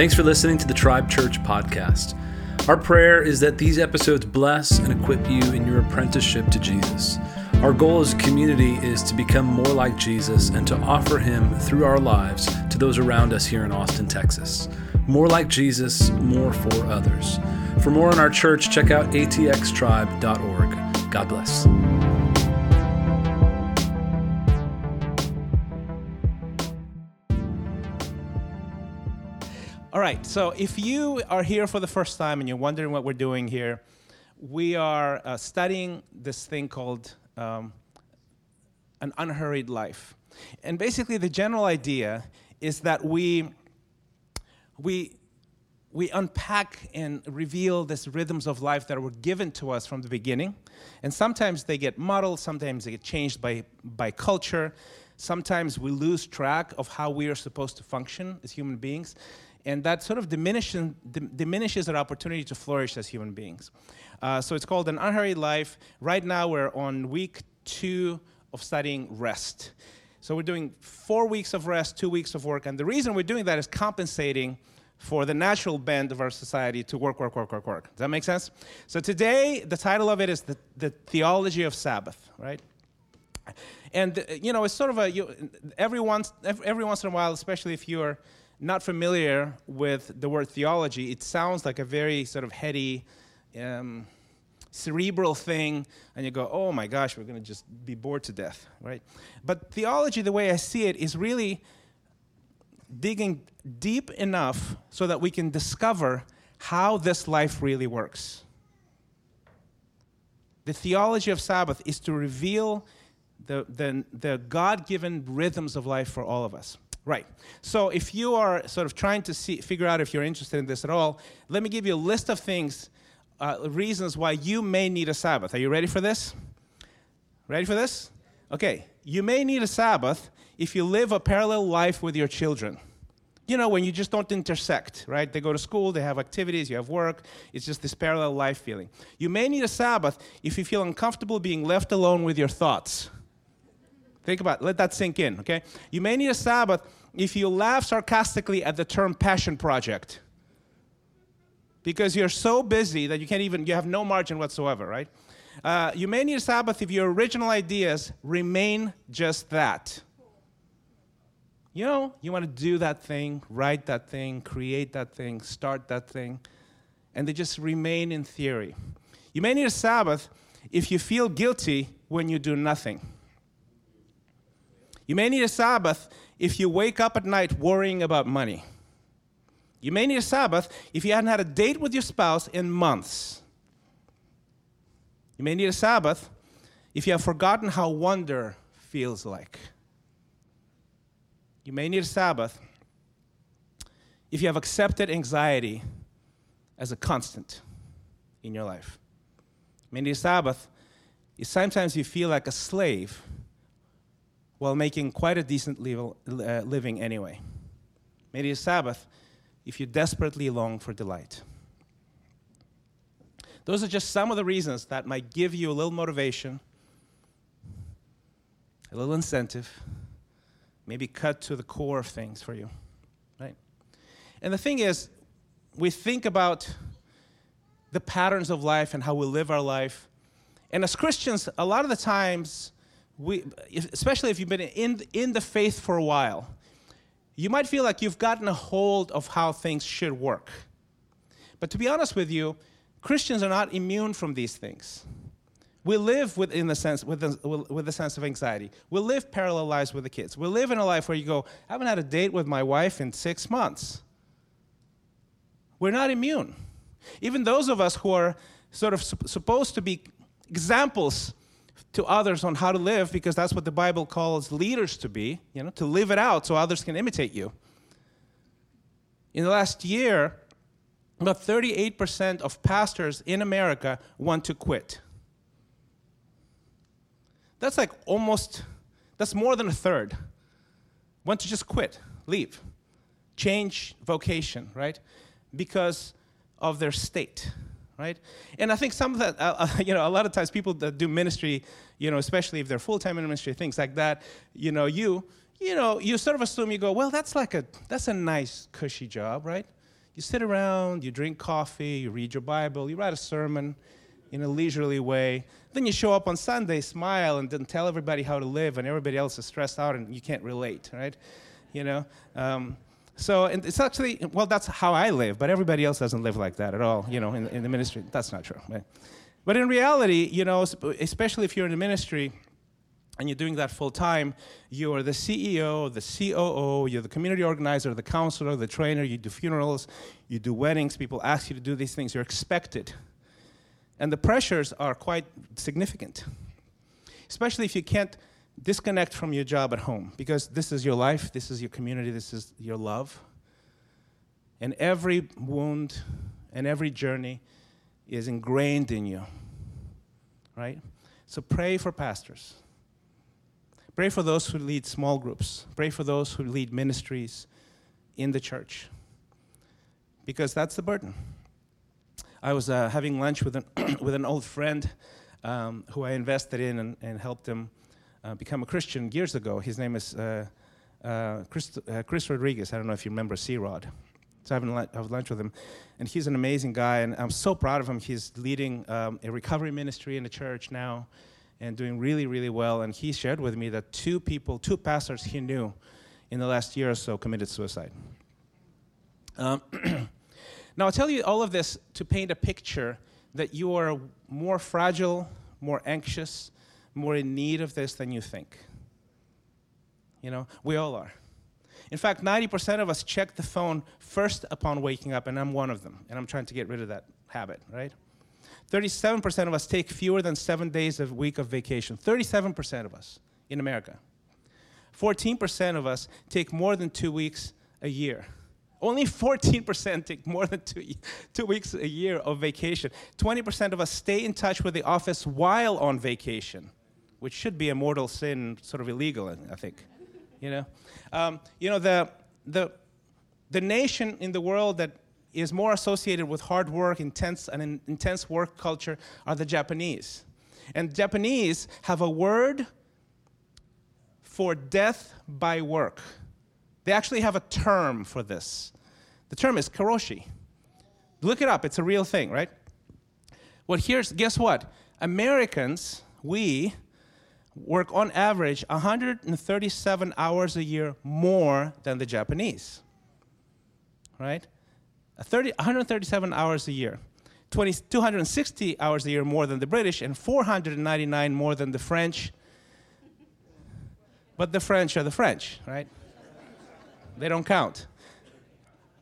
Thanks for listening to the Tribe Church podcast. Our prayer is that these episodes bless and equip you in your apprenticeship to Jesus. Our goal as a community is to become more like Jesus and to offer him through our lives to those around us here in Austin, Texas. More like Jesus, more for others. For more on our church, check out atxtribe.org. God bless. Right, so if you are here for the first time and you're wondering what we're doing here, we are uh, studying this thing called um, an unhurried life. And basically, the general idea is that we, we, we unpack and reveal these rhythms of life that were given to us from the beginning. And sometimes they get muddled, sometimes they get changed by, by culture. Sometimes we lose track of how we are supposed to function as human beings and that sort of diminishes, diminishes our opportunity to flourish as human beings. Uh, so it's called an unhurried life. Right now, we're on week two of studying rest. So we're doing four weeks of rest, two weeks of work, and the reason we're doing that is compensating for the natural bend of our society to work, work, work, work, work. Does that make sense? So today, the title of it is the, the theology of Sabbath, right? And uh, you know, it's sort of a you, every once every, every once in a while, especially if you're not familiar with the word theology, it sounds like a very sort of heady, um, cerebral thing, and you go, oh my gosh, we're going to just be bored to death, right? But theology, the way I see it, is really digging deep enough so that we can discover how this life really works. The theology of Sabbath is to reveal the, the, the God given rhythms of life for all of us. Right. So if you are sort of trying to see, figure out if you're interested in this at all, let me give you a list of things, uh, reasons why you may need a Sabbath. Are you ready for this? Ready for this? Okay. You may need a Sabbath if you live a parallel life with your children. You know, when you just don't intersect, right? They go to school, they have activities, you have work. It's just this parallel life feeling. You may need a Sabbath if you feel uncomfortable being left alone with your thoughts. Think about it. Let that sink in, okay? You may need a Sabbath if you laugh sarcastically at the term passion project. Because you're so busy that you can't even, you have no margin whatsoever, right? Uh, you may need a Sabbath if your original ideas remain just that. You know, you want to do that thing, write that thing, create that thing, start that thing, and they just remain in theory. You may need a Sabbath if you feel guilty when you do nothing. You may need a Sabbath if you wake up at night worrying about money. You may need a Sabbath if you hadn't had a date with your spouse in months. You may need a Sabbath if you have forgotten how wonder feels like. You may need a Sabbath if you have accepted anxiety as a constant in your life. You may need a Sabbath if sometimes you feel like a slave while making quite a decent level, uh, living anyway. Maybe a Sabbath if you desperately long for delight. Those are just some of the reasons that might give you a little motivation, a little incentive, maybe cut to the core of things for you, right? And the thing is, we think about the patterns of life and how we live our life. And as Christians, a lot of the times, we, especially if you've been in, in the faith for a while, you might feel like you've gotten a hold of how things should work. But to be honest with you, Christians are not immune from these things. We live with, in the sense, with, the, with the sense of anxiety. We live parallel lives with the kids. We live in a life where you go, I haven't had a date with my wife in six months. We're not immune. Even those of us who are sort of supposed to be examples to others on how to live because that's what the Bible calls leaders to be, you know, to live it out so others can imitate you. In the last year, about 38% of pastors in America want to quit. That's like almost, that's more than a third. Want to just quit, leave, change vocation, right? Because of their state right? And I think some of that, uh, uh you know, a lot of times people that do ministry, you know, especially if they're full-time in ministry, things like that, you know, you, you know, you sort of assume you go, well, that's like a, that's a nice, cushy job, right? You sit around, you drink coffee, you read your Bible, you write a sermon in a leisurely way. Then you show up on Sunday, smile, and then tell everybody how to live, and everybody else is stressed out and you can't relate, right? You know? Um, so and it's actually, well, that's how I live, but everybody else doesn't live like that at all, you know, in, in the ministry. That's not true, right? But in reality, you know, especially if you're in the ministry, and you're doing that full time, you are the CEO, the COO, you're the community organizer, the counselor, the trainer, you do funerals, you do weddings, people ask you to do these things, you're expected. And the pressures are quite significant, especially if you can't disconnect from your job at home, because this is your life, this is your community, this is your love. And every wound and every journey is ingrained in you, right? So pray for pastors Pray for those who lead small groups. Pray for those who lead ministries in the church. Because that's the burden. I was uh, having lunch with an, with an old friend um, who I invested in and, and helped him uh, become a Christian years ago. His name is uh, uh Chris, uh, Chris, Rodriguez. I don't know if you remember C Rod. So I've had lunch with him. And he's an amazing guy, and I'm so proud of him. He's leading um, a recovery ministry in the church now and doing really, really well. And he shared with me that two people, two pastors he knew in the last year or so committed suicide. Um, now, I'll tell you all of this to paint a picture that you are more fragile, more anxious, more in need of this than you think. You know, we all are. In fact, 90% of us check the phone first upon waking up, and I'm one of them, and I'm trying to get rid of that habit, right? 37% of us take fewer than seven days a week of vacation. 37% of us in America. 14% of us take more than two weeks a year. Only 14% take more than two, two weeks a year of vacation. 20% of us stay in touch with the office while on vacation, which should be a mortal sin, sort of illegal, I think. You know, um, you know the, the, the nation in the world that is more associated with hard work, intense, and intense work culture are the Japanese. And Japanese have a word for death by work. They actually have a term for this. The term is karoshi. Look it up, it's a real thing, right? Well, here's guess what? Americans, we work on average 137 hours a year more than the Japanese. Right? 30, 137 hours a year, 20, 260 hours a year more than the British, and 499 more than the French. But the French are the French, right? they don't count.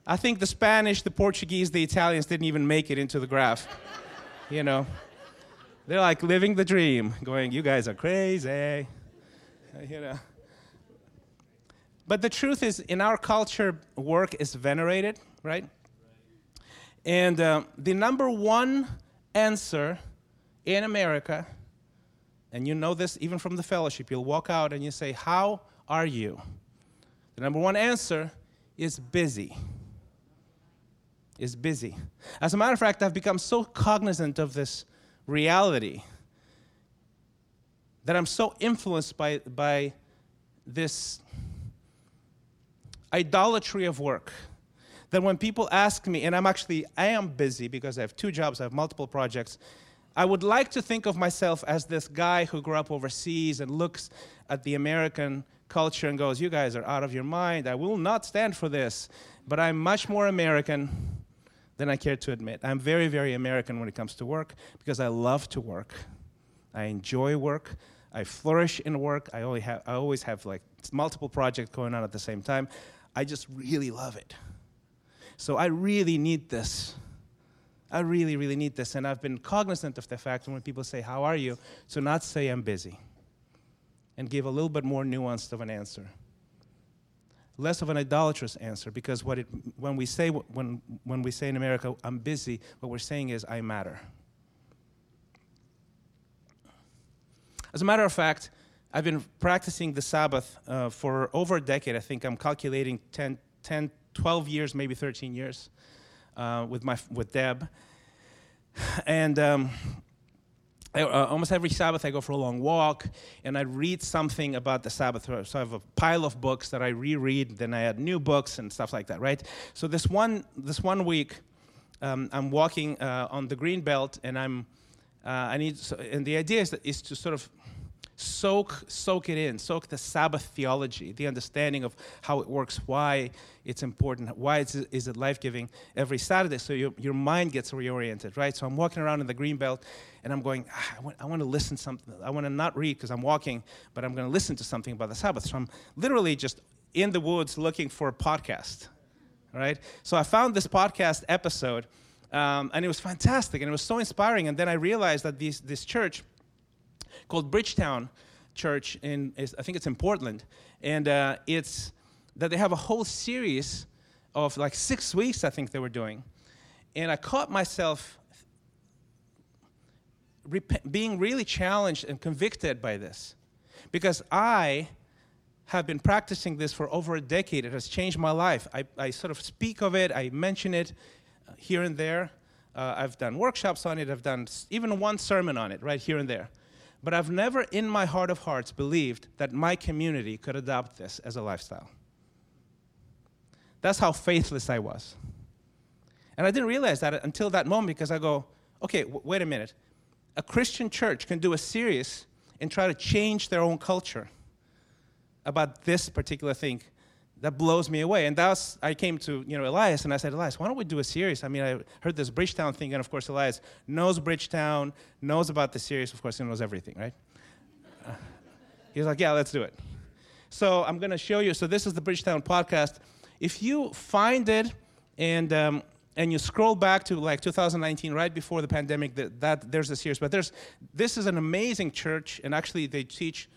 I think the Spanish, the Portuguese, the Italians didn't even make it into the graph. you know, they're like living the dream, going, "You guys are crazy," you know. But the truth is, in our culture, work is venerated, right? And uh, the number one answer in America, and you know this even from the fellowship, you'll walk out and you say, How are you? The number one answer is busy. Is busy. As a matter of fact, I've become so cognizant of this reality that I'm so influenced by, by this idolatry of work that when people ask me, and I'm actually, I am busy because I have two jobs, I have multiple projects, I would like to think of myself as this guy who grew up overseas and looks at the American culture and goes, You guys are out of your mind. I will not stand for this. But I'm much more American than I care to admit. I'm very, very American when it comes to work because I love to work. I enjoy work. I flourish in work. I, only have, I always have like multiple projects going on at the same time. I just really love it. So I really need this. I really, really need this. And I've been cognizant of the fact when people say, How are you? to not say I'm busy and give a little bit more nuanced of an answer. Less of an idolatrous answer, because what it, when, we say, when, when we say in America, I'm busy, what we're saying is, I matter. As a matter of fact, I've been practicing the Sabbath uh, for over a decade. I think I'm calculating 10, 10 12 years, maybe 13 years, uh, with, my, with Deb. And um, uh, almost every Sabbath, I go for a long walk and I read something about the Sabbath. So I have a pile of books that I reread, then I add new books and stuff like that, right? So this one, this one week, um, I'm walking uh, on the green belt and I'm, uh, I need, and the idea is, that, is to sort of soak soak it in. Soak the sabbath theology the understanding of how it works why it's important why it's, is it life-giving every saturday so your, your mind gets reoriented right? So i'm walking around in the green belt and i'm going ah, I, want, I want to listen something i want to not read because i'm walking but i'm going to listen to something about the sabbath. So i'm literally just in the woods looking for a podcast right? So i found this podcast episode um, and it was fantastic and it was so inspiring and then i realized that this, this church called Bridgetown Church in, I think it's in Portland, and uh, it's that they have a whole series of like six weeks, I think they were doing, and I caught myself rep- being really challenged and convicted by this, because I have been practicing this for over a decade. It has changed my life. I, I sort of speak of it, I mention it uh, here and there. Uh, I've done workshops on it, I've done even one sermon on it, right here and there. But I've never, in my heart of hearts, believed that my community could adopt this as a lifestyle. That's how faithless I was. And I didn't realize that until that moment because I go, okay, w- wait a minute. A Christian church can do a series and try to change their own culture about this particular thing that blows me away. And that's, I came to, you know, Elias and I said, Elias, why don't we do a series? I mean, I heard this Bridgetown thing, and of course, Elias knows Bridgetown, knows about the series. Of course, he knows everything, right? Uh, he's like, yeah, let's do it. So I'm going to show you. So this is the Bridgetown podcast. If you find it and, um, and you scroll back to like 2019, right before the pandemic, that, that there's a series. But there's, this is an amazing church, and actually they teach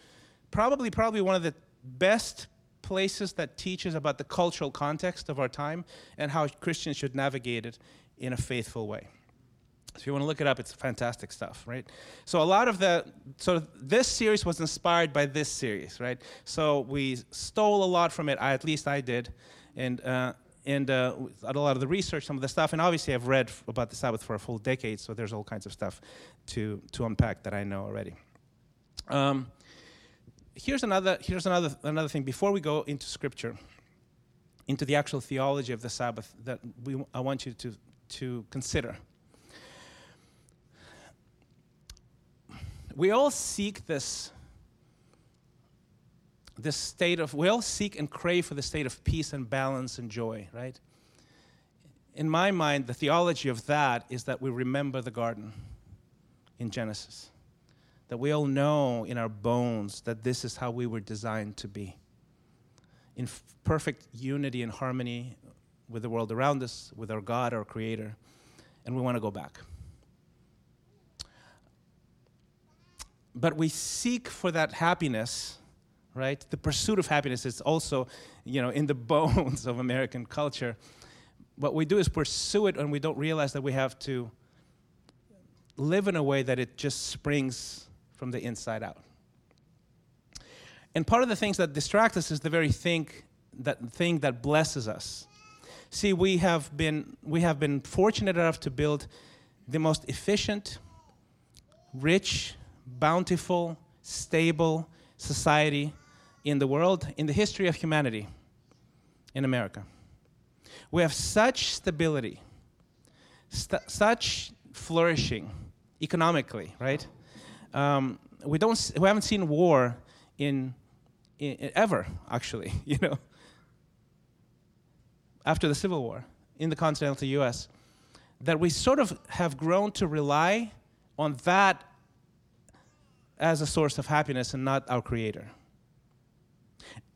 probably, probably one of the best places that teaches about the cultural context of our time and how Christians should navigate it in a faithful way. So if you want to look it up, it's fantastic stuff, right? So a lot of the so this series was inspired by this series, right? So we stole a lot from it. I, at least I did, and uh, and uh, a lot of the research, some of the stuff, and obviously I've read about the Sabbath for a full decade, so there's all kinds of stuff to to unpack that I know already. Um, here's another here's another another thing. Before we go into scripture into the actual theology of the sabbath that we i want you to to consider. We all seek this this state of we all seek and crave for the state of peace and balance and joy right? In my mind the theology of that is that we remember the garden in genesis that we all know in our bones that this is how we were designed to be in f- perfect unity and harmony with the world around us, with our God, our Creator, and we want to go back. But we seek for that happiness, right? The pursuit of happiness is also, you know, in the bones of American culture. What we do is pursue it, and we don't realize that we have to live in a way that it just springs from the inside out. And part of the things that distract us is the very thing that thing that blesses us. See, we have been we have been fortunate enough to build the most efficient, rich, bountiful, stable society in the world in the history of humanity in America. We have such stability, st- such flourishing economically, right? Um, we don't we haven't seen war in, in, ever actually you know? After the civil war in the continental us that we sort of have grown to rely on that as a source of happiness and not our creator.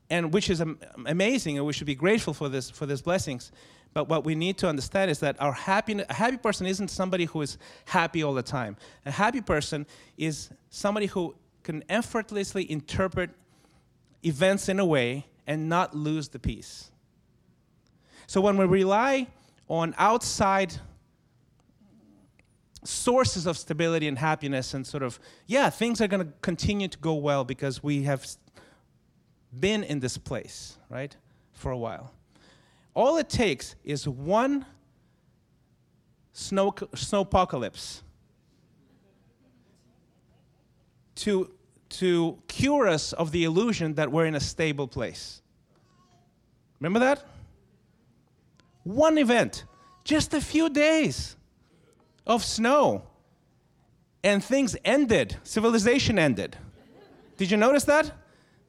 And which is amazing and we should be grateful for this for these blessings but what we need to understand is that our happy, a happy person isn't somebody who is happy all the time. A happy person is somebody who can effortlessly interpret events in a way and not lose the peace. So when we rely on outside sources of stability and happiness and sort of, yeah, things are going to continue to go well because we have been in this place, right, for a while. All it takes is one snow, snow apocalypse to, to cure us of the illusion that we're in a stable place. Remember that? One event, just a few days of snow, and things ended. Civilization ended. Did you notice that?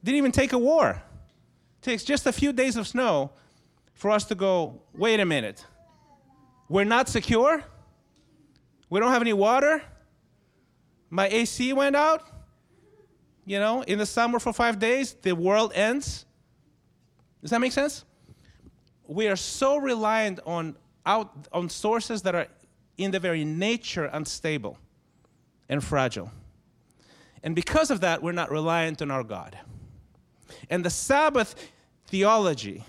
Didn't even take a war. It takes just a few days of snow for us to go, wait a minute. We're not secure? We don't have any water? My AC went out? You know, in the summer for five days, the world ends? Does that make sense? We are so reliant on, out, on sources that are in the very nature unstable and fragile. And because of that, we're not reliant on our God. And the Sabbath theology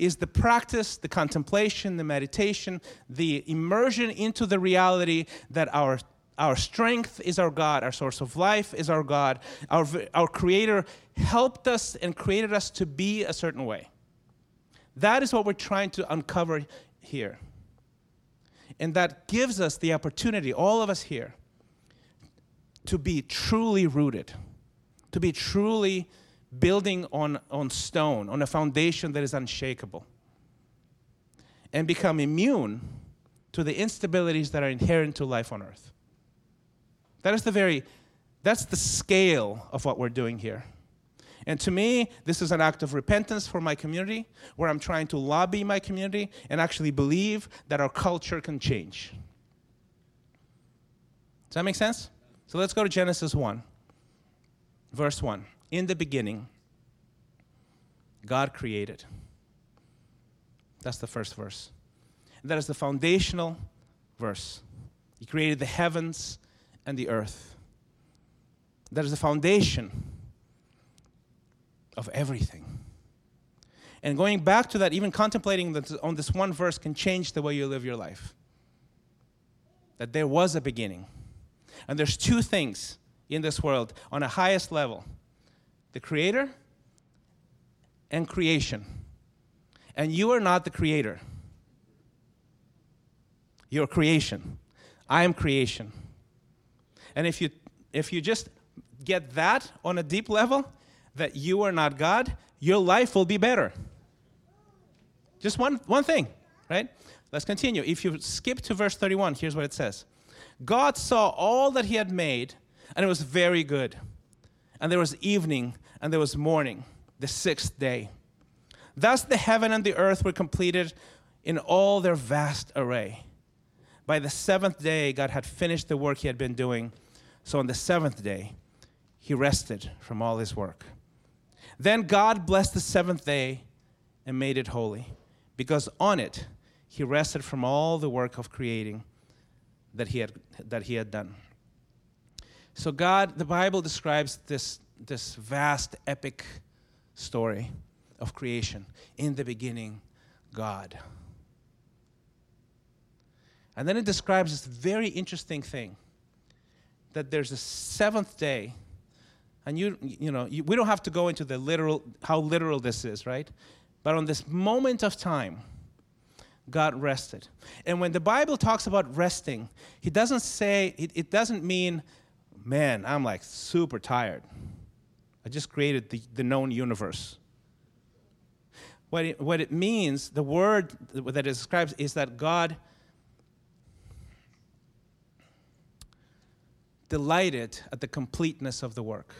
is the practice, the contemplation, the meditation, the immersion into the reality that our our strength is our God, our source of life is our God. Our, our Creator helped us and created us to be a certain way. That is what we're trying to uncover here. And that gives us the opportunity, all of us here, to be truly rooted, to be truly building on, on stone, on a foundation that is unshakable, and become immune to the instabilities that are inherent to life on earth. That is the very, that's the scale of what we're doing here. And to me, this is an act of repentance for my community, where I'm trying to lobby my community and actually believe that our culture can change. Does that make sense? So let's go to Genesis 1, verse 1 in the beginning, God created. That's the first verse. That is the foundational verse. He created the heavens and the earth. That is the foundation of everything. And going back to that, even contemplating on this one verse can change the way you live your life. That there was a beginning. And there's two things in this world on a highest level the creator and creation. And you are not the creator. You're creation. I am creation. And if you if you just get that on a deep level, that you are not God, your life will be better. Just one, one thing, right? Let's continue. If you skip to verse 31, here's what it says God saw all that he had made, and it was very good. And there was evening, and there was morning, the sixth day. Thus the heaven and the earth were completed in all their vast array. By the seventh day, God had finished the work he had been doing. So on the seventh day, he rested from all his work. Then God blessed the seventh day and made it holy, because on it he rested from all the work of creating that he had, that he had done. So, God, the Bible describes this, this vast, epic story of creation. In the beginning, God. And then it describes this very interesting thing that there's a seventh day. And you, you know, you, we don't have to go into the literal, how literal this is, right? But on this moment of time, God rested. And when the Bible talks about resting, He doesn't say, it, it doesn't mean man, I'm like super tired. I just created the, the known universe. What it, what it means, the word that it describes, is that God delighted at the completeness of the work.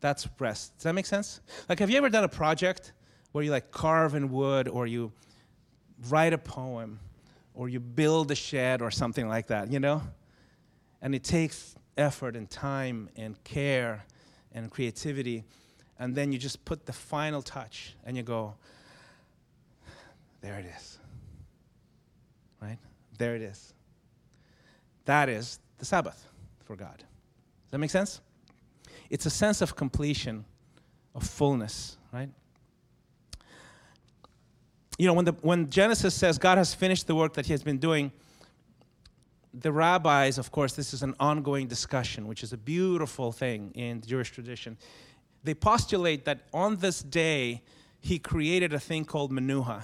That's rest. Does that make sense? Like, have you ever done a project where you like carve in wood or you write a poem or you build a shed or something like that, you know? And it takes effort and time and care and creativity. And then you just put the final touch and you go, there it is. Right? There it is. That is the Sabbath for God. Does that make sense? It's a sense of completion, of fullness, right? You know, when, the, when Genesis says God has finished the work that he has been doing, the rabbis, of course, this is an ongoing discussion, which is a beautiful thing in Jewish tradition. They postulate that on this day, he created a thing called Menuha,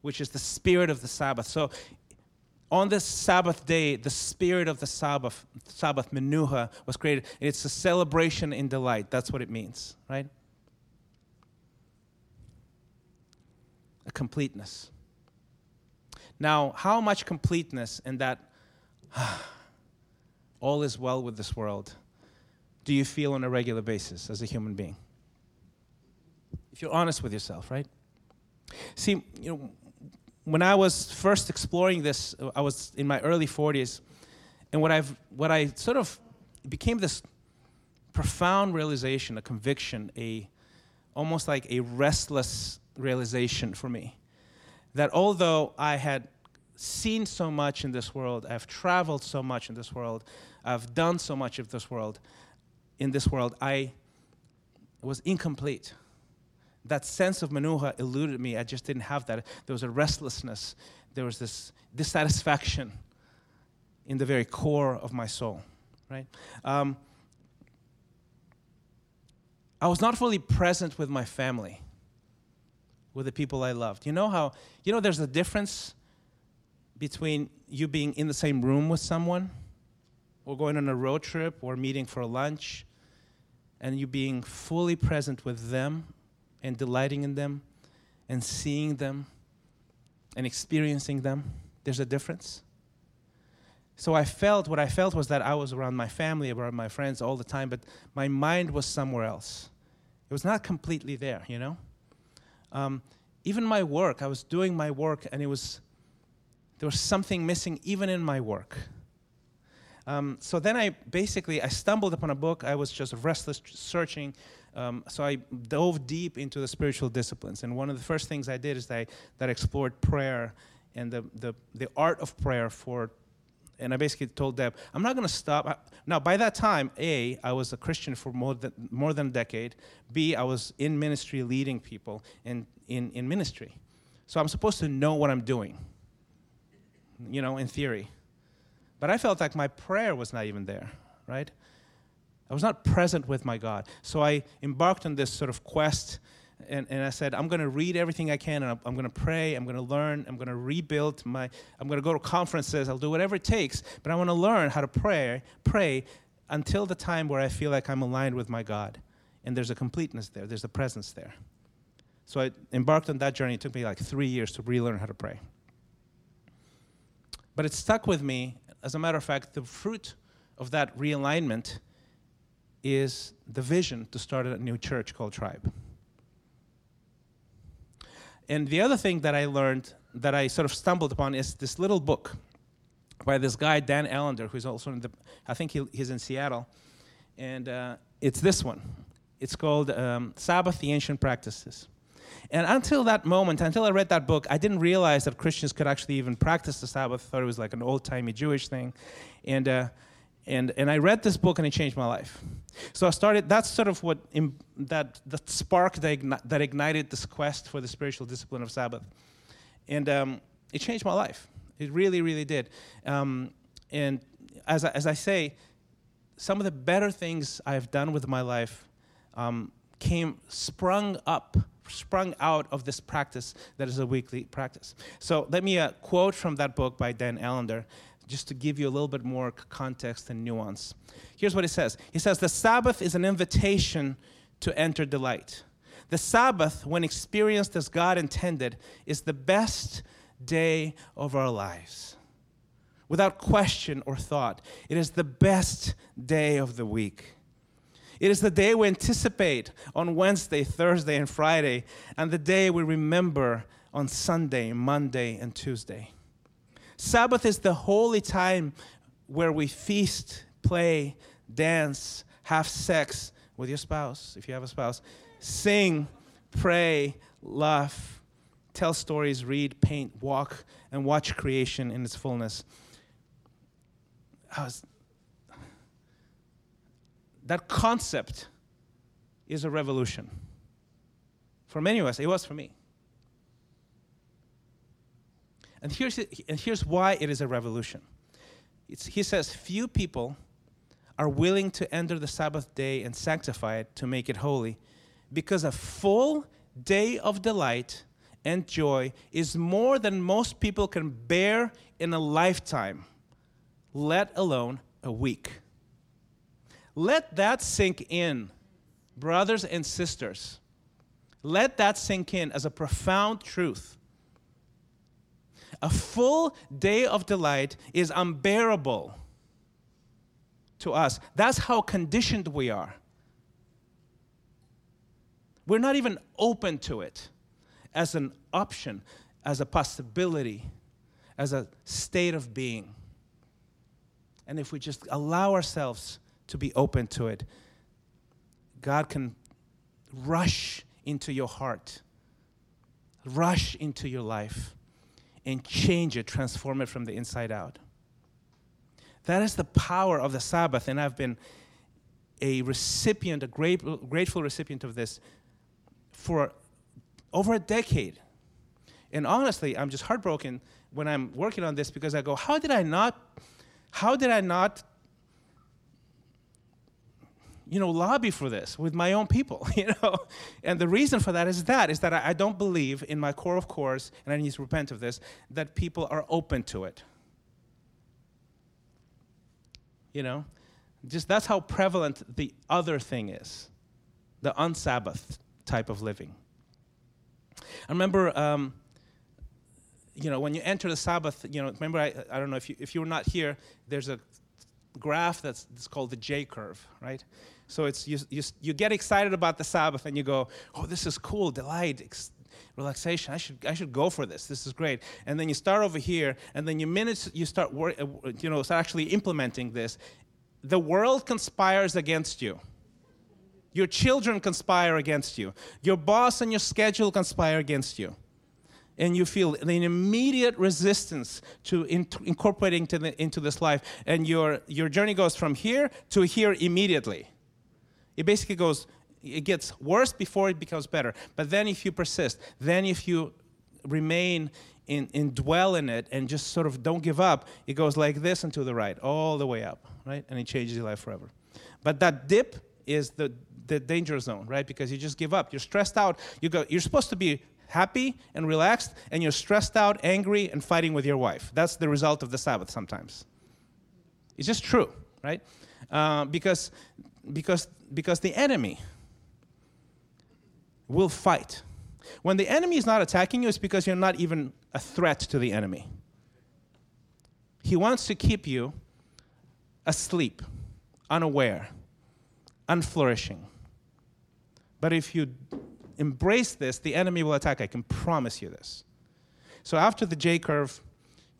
which is the spirit of the Sabbath. So On this Sabbath day, the spirit of the Sabbath, Sabbath Menuha, was created. It's a celebration in delight. That's what it means, right? A completeness. Now, how much completeness in that all is well with this world do you feel on a regular basis as a human being? If you're honest with yourself, right? See, you know, when I was first exploring this, I was in my early 40s, and what I've what I sort of became this profound realization, a conviction, a almost like a restless realization for me that although I had seen so much in this world, I've traveled so much in this world, I've done so much of this world, in this world, I was incomplete. That sense of menuha eluded me. I just didn't have that. There was a restlessness. There was this dissatisfaction in the very core of my soul, right? Um, I was not fully present with my family, with the people I loved. You know how, you know, there's a difference between you being in the same room with someone, or going on a road trip, or meeting for lunch, and you being fully present with them and delighting in them and seeing them and experiencing them. There's a difference. So I felt, what I felt was that I was around my family, around my friends all the time, but my mind was somewhere else. It was not completely there, you know? Um, even my work, I was doing my work and it was there was something missing even in my work. Um, so then I basically I stumbled upon a book. I was just restless searching. Um, so I dove deep into the spiritual disciplines. And one of the first things I did is that I, that explored prayer and the, the, the art of prayer for and I basically told Deb, I'm not going to stop. Now, by that time, A, I was a Christian for more than, more than a decade. B, I was in ministry leading people in, in, in ministry. So I'm supposed to know what I'm doing you know, in theory. But I felt like my prayer was not even there, right? I was not present with my God. So I embarked on this sort of quest, and, and I said, I'm going to read everything I can, and I'm, I'm going to pray, I'm going to learn, I'm going to rebuild my, I'm going to go to conferences, I'll do whatever it takes, but I want to learn how to pray, pray until the time where I feel like I'm aligned with my God. And there's a completeness there, there's a presence there. So I embarked on that journey. It took me like three years to relearn how to pray. But it stuck with me. As a matter of fact, the fruit of that realignment is the vision to start a new church called Tribe. And the other thing that I learned that I sort of stumbled upon is this little book by this guy, Dan Allender, who's also in the, I think he, he's in Seattle. And uh, it's this one. It's called um, Sabbath, the Ancient Practices. And until that moment, until I read that book, I didn't realize that Christians could actually even practice the Sabbath. I thought it was like an old timey Jewish thing. And, uh, and, and I read this book and it changed my life. So I started, that's sort of what, that, that spark that, igni- that ignited this quest for the spiritual discipline of Sabbath. And um, it changed my life. It really, really did. Um, and as I, as I say, some of the better things I've done with my life um, came, sprung up sprung out of this practice that is a weekly practice. So let me uh, quote from that book by Dan Allender just to give you a little bit more context and nuance. Here's what he says He says, The Sabbath is an invitation to enter delight. The Sabbath, when experienced as God intended, is the best day of our lives. Without question or thought, it is the best day of the week. It is the day we anticipate on Wednesday, Thursday, and Friday, and the day we remember on Sunday, Monday, and Tuesday. Sabbath is the holy time where we feast, play, dance, have sex with your spouse, if you have a spouse, sing, pray, laugh, tell stories, read, paint, walk, and watch creation in its fullness. I was that concept is a revolution. For many of us, it was for me. And here's, and here's why it is a revolution. It's, he says, Few people are willing to enter the Sabbath day and sanctify it to make it holy because a full day of delight and joy is more than most people can bear in a lifetime, let alone a week. Let that sink in, brothers and sisters. Let that sink in as a profound truth. A full day of delight is unbearable to us. That's how conditioned we are. We're not even open to it as an option, as a possibility, as a state of being. And if we just allow ourselves to be open to it, God can rush into your heart, rush into your life, and change it, transform it from the inside out. That is the power of the Sabbath, and I've been a recipient, a great, grateful recipient of this for over a decade. And honestly, I'm just heartbroken when I'm working on this because I go, how did I not, how did I not, you know, lobby for this with my own people, you know? And the reason for that is that, is that I, don't believe in my core of course, and I need to repent of this, that people are open to it. You know? Just that's how prevalent the other thing is, the unsabbath type of living. I remember, um, you know, when you enter the Sabbath, you know, remember, I, I don't know if you, if you're not here, there's a graph that's, that's called the J curve, right? So it's you, you, you get excited about the Sabbath and you go, oh, this is cool, delight, ex- relaxation. I should, I should go for this. This is great. And then you start over here, and then you minutes you start, wor- uh, you know, start actually implementing this. The world conspires against you. Your children conspire against you. Your boss and your schedule conspire against you. And you feel an immediate resistance to in- incorporating to the, into this life. And your, your journey goes from here to here immediately. It basically goes, it gets worse before it becomes better. But then if you persist, then if you remain in, in dwell in it and just sort of don't give up, it goes like this and to the right, all the way up, right? And it changes your life forever. But that dip is the the danger zone, right? Because you just give up. You're stressed out. You go, you're supposed to be happy and relaxed, and you're stressed out, angry, and fighting with your wife. That's the result of the Sabbath sometimes. It's just true, right? Uh, because, because, because the enemy will fight. When the enemy is not attacking you, it's because you're not even a threat to the enemy. He wants to keep you asleep, unaware, unflourishing. But if you embrace this, the enemy will attack. I can promise you this. So after the J curve,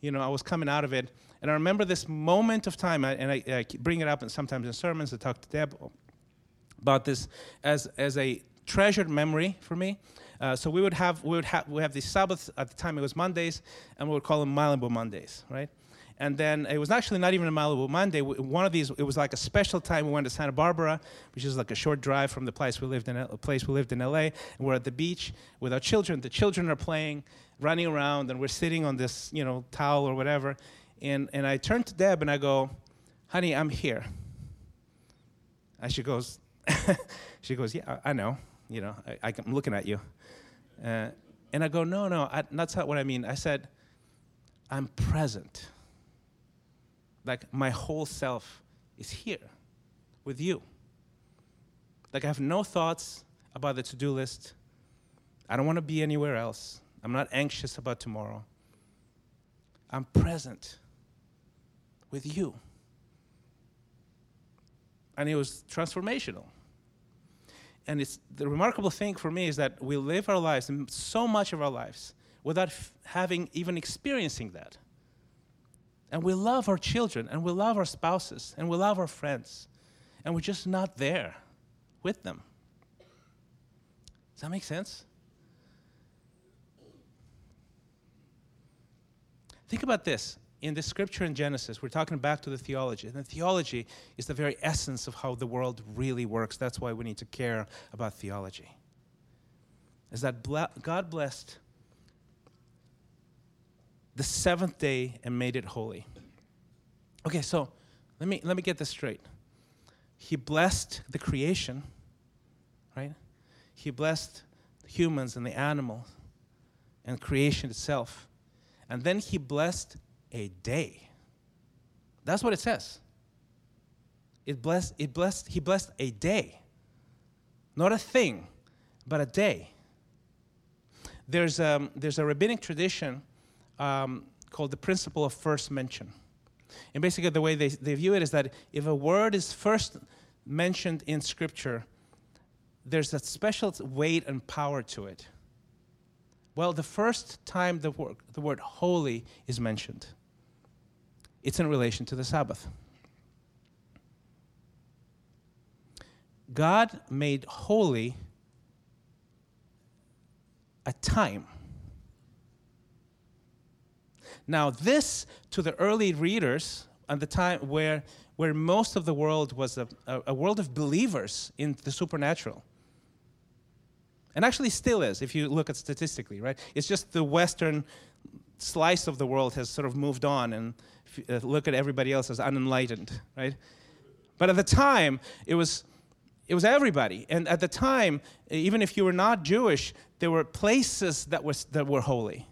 you know, I was coming out of it, and I remember this moment of time, and I, I bring it up and sometimes in sermons. I talk to Deb about this as, as a treasured memory for me. Uh, so we would have we would have we have these Sabbaths at the time it was Mondays, and we would call them Malibu Mondays, right? And then it was actually not even a Malibu Monday. One of these, it was like a special time. We went to Santa Barbara, which is like a short drive from the place we lived in, place we lived in LA. And we're at the beach with our children. The children are playing, running around, and we're sitting on this, you know, towel or whatever. And, and I turn to Deb and I go, honey, I'm here. And she goes, she goes, yeah, I know. You know, I, am looking at you. Uh, and I go, no, no, I, that's not what I mean. I said, I'm present like my whole self is here with you. Like I have no thoughts about the to do list. I don't want to be anywhere else. I'm not anxious about tomorrow. I'm present with you. And it was transformational. And it's the remarkable thing for me is that we live our lives, so much of our lives, without f- having even experiencing that. And we love our children, and we love our spouses, and we love our friends, and we're just not there with them. Does that make sense? Think about this. In the scripture in Genesis, we're talking back to the theology. And the theology is the very essence of how the world really works. That's why we need to care about theology. Is that God blessed the seventh day and made it holy. Okay, so let me, let me get this straight. He blessed the creation, right? He blessed humans and the animals. and creation itself. And then he blessed a day. That's what it says. It blessed, it blessed, he blessed a day. Not a thing, but a day. There's, um, there's a rabbinic tradition um, called the principle of first mention. And basically, the way they, they view it is that if a word is first mentioned in Scripture, there's a special weight and power to it. Well, the first time the word, the word holy is mentioned, it's in relation to the Sabbath. God made holy a time. Now, this to the early readers at the time where, where most of the world was a, a, a world of believers in the supernatural. And actually still is, if you look at statistically, right? It's just the Western slice of the world has sort of moved on and uh, look at everybody else as unenlightened, right? But at the time, it was it was everybody. And at the time, even if you were not Jewish, there were places that, was, that were holy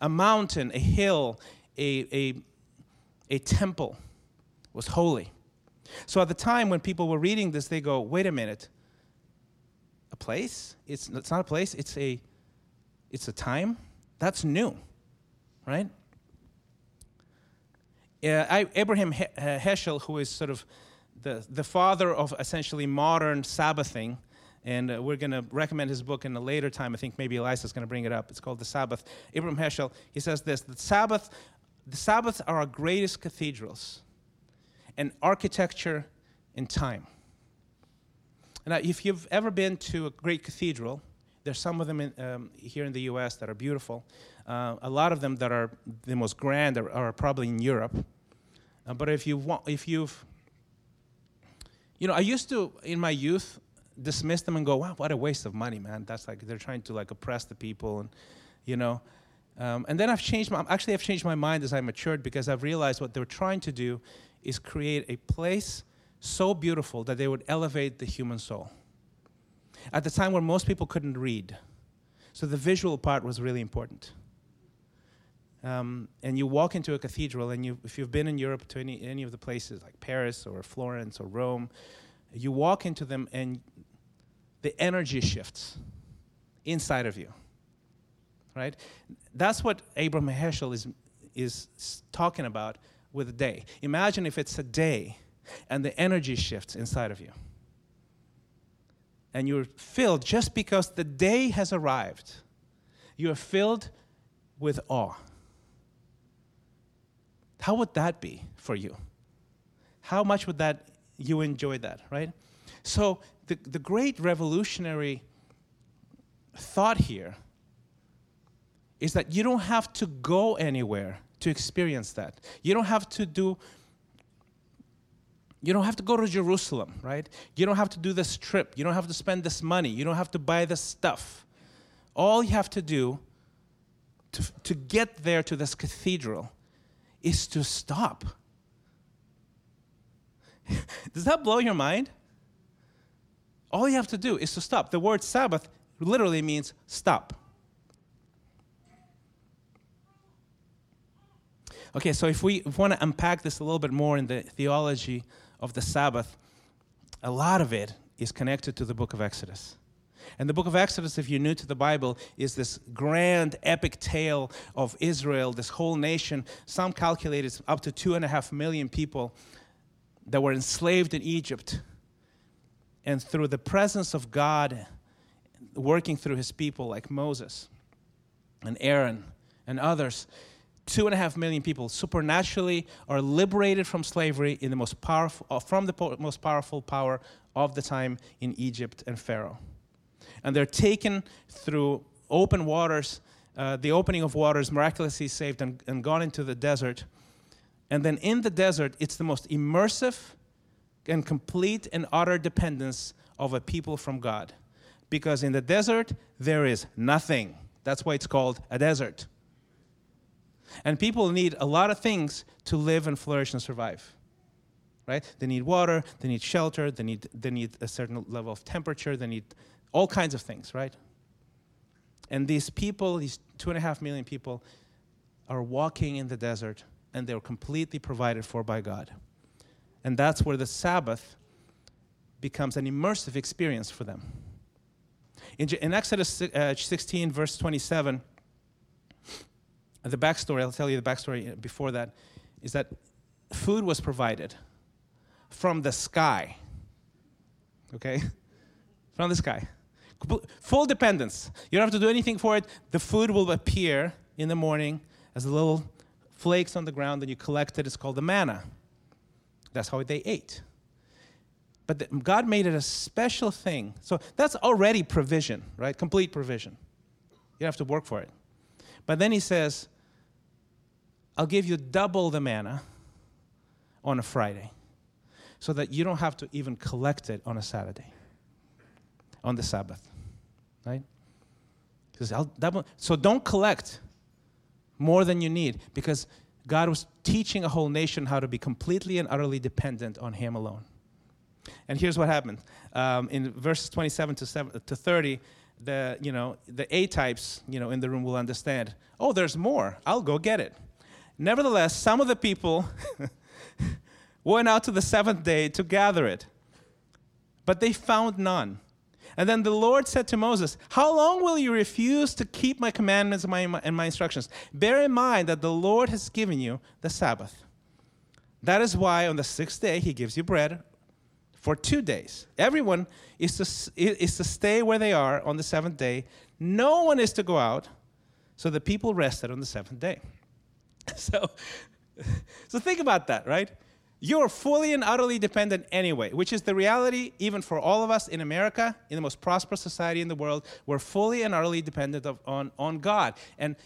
a mountain, a hill, a, a, a temple was holy. So at the time when people were reading this, they go, wait a minute, a place? It's, it's not a place, it's a, it's a time? That's new, right? Uh, I, Abraham he- uh, Heschel, who is sort of the, the father of essentially modern Sabbathing. And uh, we're going to recommend his book in a later time. I think maybe Elisa's going to bring it up. It's called The Sabbath. Abraham Heschel, he says this the Sabbath, the Sabbaths are our greatest cathedrals and architecture in time. Now, if you've ever been to a great cathedral, there's some of them in, um, here in the US that are beautiful. Uh, a lot of them that are the most grand are, are probably in Europe. Uh, but if, you want, if you've you know, I used to, in my youth, dismiss them and go, wow, what a waste of money, man. That's like, they're trying to like oppress the people and, you know. Um, and then I've changed my, actually I've changed my mind as I matured because I've realized what they were trying to do is create a place so beautiful that they would elevate the human soul. At the time where most people couldn't read. So the visual part was really important. Um, and you walk into a cathedral, and you, if you've been in Europe to any, any of the places like Paris or Florence or Rome, you walk into them and the energy shifts inside of you. Right? That's what Abraham Heschel is, is talking about with a day. Imagine if it's a day and the energy shifts inside of you. And you're filled just because the day has arrived. You're filled with awe. How would that be for you? How much would that you enjoy that, right? So the, the great revolutionary thought here is that you don't have to go anywhere to experience that. You don't have to do you don't have to go to Jerusalem, right? You don't have to do this trip. You don't have to spend this money. You don't have to buy this stuff. All you have to do to, to get there to this cathedral is to stop. Does that blow your mind? All you have to do is to stop. The word Sabbath literally means stop. Okay, so if we want to unpack this a little bit more in the theology of the Sabbath, a lot of it is connected to the book of Exodus. And the book of Exodus, if you're new to the Bible, is this grand epic tale of Israel, this whole nation. Some calculate it's up to two and a half million people that were enslaved in Egypt. And through the presence of God working through his people, like Moses and Aaron and others, two and a half million people supernaturally are liberated from slavery in the most powerful, uh, from the most powerful power of the time in Egypt and Pharaoh and they're taken through open waters, uh, the opening of waters, miraculously saved and, and gone into the desert. And then in the desert, it's the most immersive and complete and utter dependence of a people from God. Because in the desert, there is nothing. That's why it's called a desert. And people need a lot of things to live and flourish and survive. Right? They need water, they need shelter, they need, they need a certain level of temperature, they need all kinds of things, right? And these people, these two and a half million people, are walking in the desert and they're completely provided for by God. And that's where the Sabbath becomes an immersive experience for them. In, in Exodus uh, 16, verse 27, the backstory, I'll tell you the backstory before that, is that food was provided from the sky. Okay? From the sky. Full dependence. You don't have to do anything for it. The food will appear in the morning as little flakes on the ground, and you collect it. It's called the manna. That's how they ate. But the, God made it a special thing. So that's already provision, right? Complete provision. You have to work for it. But then he says, I'll give you double the manna on a Friday so that you don't have to even collect it on a Saturday, on the Sabbath, right? He says, "Double." So don't collect more than you need because God was teaching a whole nation how to be completely and utterly dependent on Him alone. And here's what happened. Um, in verses 27 to, 7, to 30, the, you know, the A types you know, in the room will understand oh, there's more. I'll go get it. Nevertheless, some of the people went out to the seventh day to gather it, but they found none. And then the Lord said to Moses, How long will you refuse to keep my commandments and my, and my instructions? Bear in mind that the Lord has given you the Sabbath. That is why on the sixth day he gives you bread for two days. Everyone is to, is to stay where they are on the seventh day. No one is to go out. So the people rested on the seventh day. So, so think about that, right? You're fully and utterly dependent anyway, which is the reality even for all of us in America, in the most prosperous society in the world. We're fully and utterly dependent of, on, on God. And,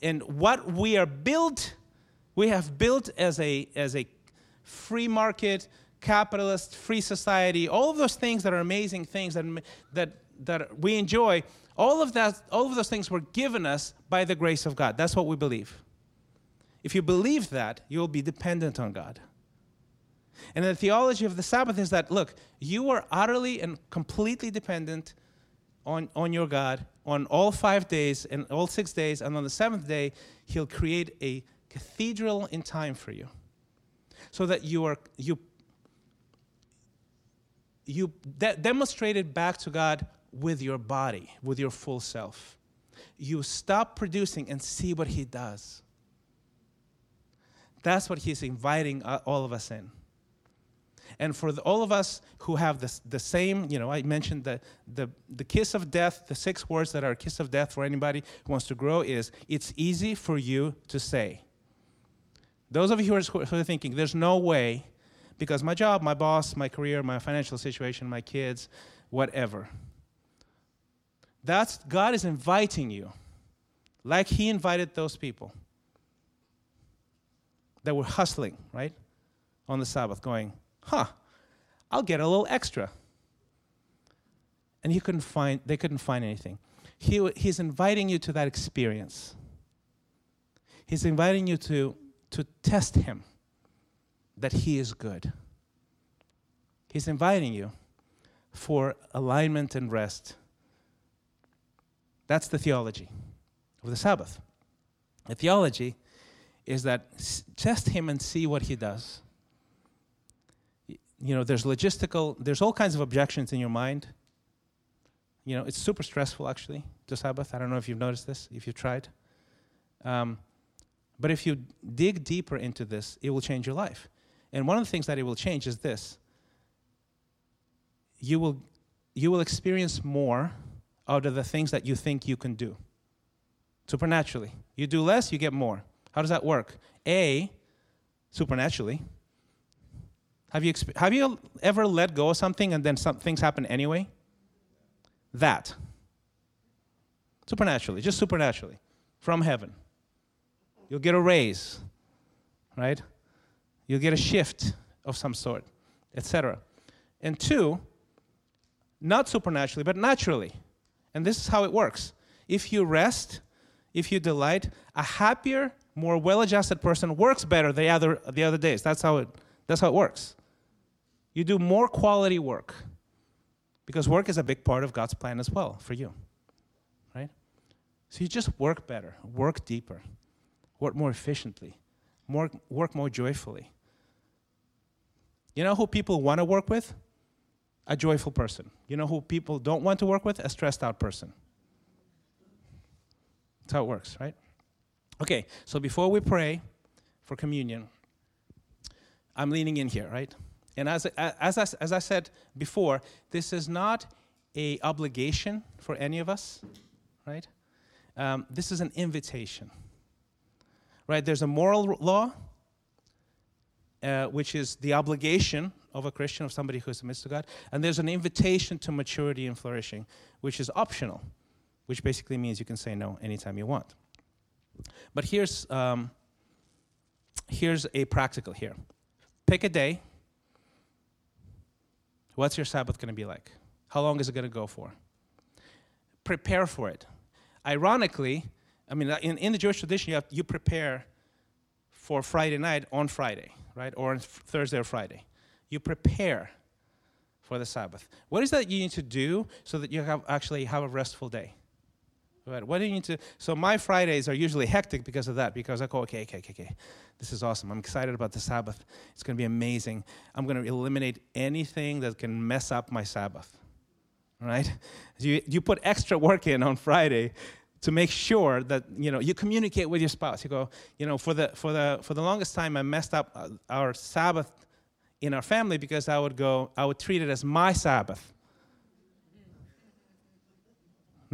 and what we are built, we have built as a, as a free market, capitalist, free society, all of those things that are amazing things that, that, that we enjoy, all of, that, all of those things were given us by the grace of God. That's what we believe. If you believe that, you'll be dependent on God. And the theology of the Sabbath is that, look, you are utterly and completely dependent on, on your God on all five days and all six days, and on the seventh day, He'll create a cathedral in time for you. So that you are you you de- demonstrated back to God with your body, with your full self. You stop producing and see what He does. That's what He's inviting uh, all of us in. And for the, all of us who have the, the same, you know, I mentioned the, the, the kiss of death, the six words that are kiss of death for anybody who wants to grow is it's easy for you to say. Those of you who are, who are thinking, there's no way, because my job, my boss, my career, my financial situation, my kids, whatever. That's God is inviting you, like He invited those people that were hustling, right, on the Sabbath, going, huh, I'll get a little extra. And he couldn't find, they couldn't find anything. He, he's inviting you to that experience. He's inviting you to, to test him that he is good. He's inviting you for alignment and rest. That's the theology of the Sabbath. The theology is that test him and see what he does you know, there's logistical, there's all kinds of objections in your mind. You know, it's super stressful actually to Sabbath. I don't know if you've noticed this, if you've tried. Um, but if you dig deeper into this, it will change your life. And one of the things that it will change is this you will, you will experience more out of the things that you think you can do supernaturally. You do less, you get more. How does that work? A, supernaturally, have you, exp- have you ever let go of something and then some things happen anyway? That. Supernaturally, just supernaturally, from heaven. You'll get a raise, right? You'll get a shift of some sort, etc. And two, not supernaturally, but naturally. And this is how it works. If you rest, if you delight, a happier, more well-adjusted person works better the other the other days. That's how it that's how it works you do more quality work because work is a big part of God's plan as well for you. Right? So you just work better, work deeper, work more efficiently, more, work more joyfully. You know who people want to work with? A joyful person. You know who people don't want to work with? A stressed out person. That's how it works, right? Okay, so before we pray for communion, I'm leaning in here, right? And as, as, I, as I said before, this is not a obligation for any of us, right? Um, this is an invitation, right? There's a moral law, uh, which is the obligation of a Christian, of somebody who submits to God, and there's an invitation to maturity and flourishing, which is optional, which basically means you can say no anytime you want. But here's um, here's a practical here. Pick a day. What's your Sabbath going to be like? How long is it going to go for? Prepare for it. Ironically, I mean, uh, in, in the Jewish tradition, you, have, you prepare for Friday night on Friday, right? Or on Thursday or Friday. You prepare for the Sabbath. What is that you need to do so that you have actually have a restful day? Right. What do you need to? So my Fridays are usually hectic because of that. Because I go, okay, okay, okay, okay. This is awesome. I'm excited about the Sabbath. It's going to be amazing. I'm going to eliminate anything that can mess up my Sabbath. Right? You you put extra work in on Friday to make sure that you know you communicate with your spouse. You go, you know, for the for the for the longest time I messed up uh, our Sabbath in our family because I would go, I would treat it as my Sabbath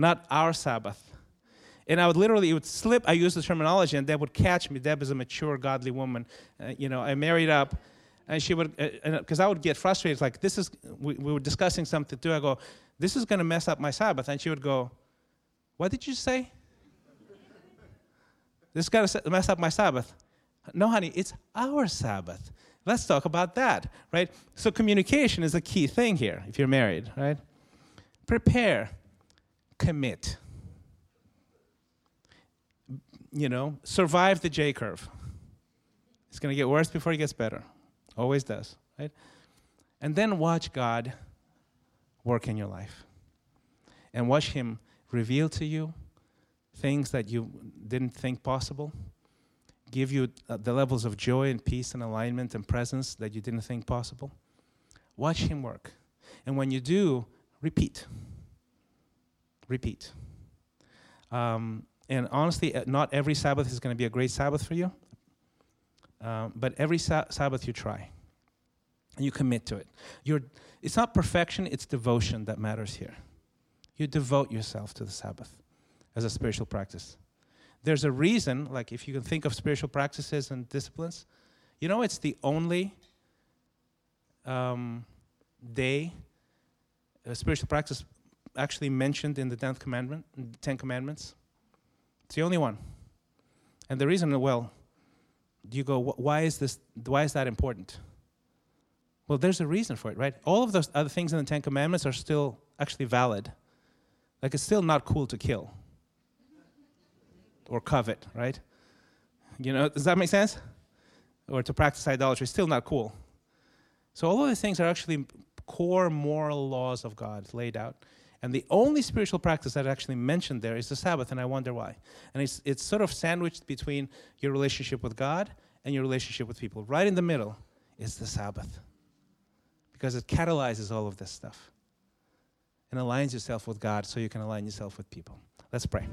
not our Sabbath. And I would literally, it would slip. I use the terminology, and Deb would catch me. Deb is a mature, godly woman. Uh, you know, I married up, and she would, because uh, I would get frustrated. Like, this is, we, we were discussing something too. I go, this is going to mess up my Sabbath. And she would go, what did you say? this is going to mess up my Sabbath. No, honey, it's our Sabbath. Let's talk about that, right? So communication is a key thing here if you're married, right? Prepare commit. You know, survive the J curve. It's going to get worse before it gets better. Always does, right? And then watch God work in your life. And watch Him reveal to you things that you didn't think possible, give you uh, the levels of joy and peace and alignment and presence that you didn't think possible. Watch Him work. And when you do, repeat repeat. Um, and honestly, uh, not every Sabbath is going to be a great Sabbath for you, um, but every sa- Sabbath you try. And you commit to it. You're, it's not perfection, it's devotion that matters here. You devote yourself to the Sabbath as a spiritual practice. There's a reason, like if you can think of spiritual practices and disciplines, you know, it's the only um, day, a spiritual practice actually mentioned in the Tenth Commandment, Ten Commandments. It's the only one. And the reason, well, you go, why is this? Why is that important? Well, there's a reason for it, right? All of those other things in the Ten Commandments are still actually valid. Like it's still not cool to kill or covet, right? You know, does that make sense? Or to practice idolatry, still not cool. So all of these things are actually core moral laws of God laid out. And the only spiritual practice that actually mentioned there is the Sabbath, and I wonder why. And it's, it's sort of sandwiched between your relationship with God and your relationship with people. Right in the middle is the Sabbath, because it catalyzes all of this stuff and aligns yourself with God so you can align yourself with people. Let's pray.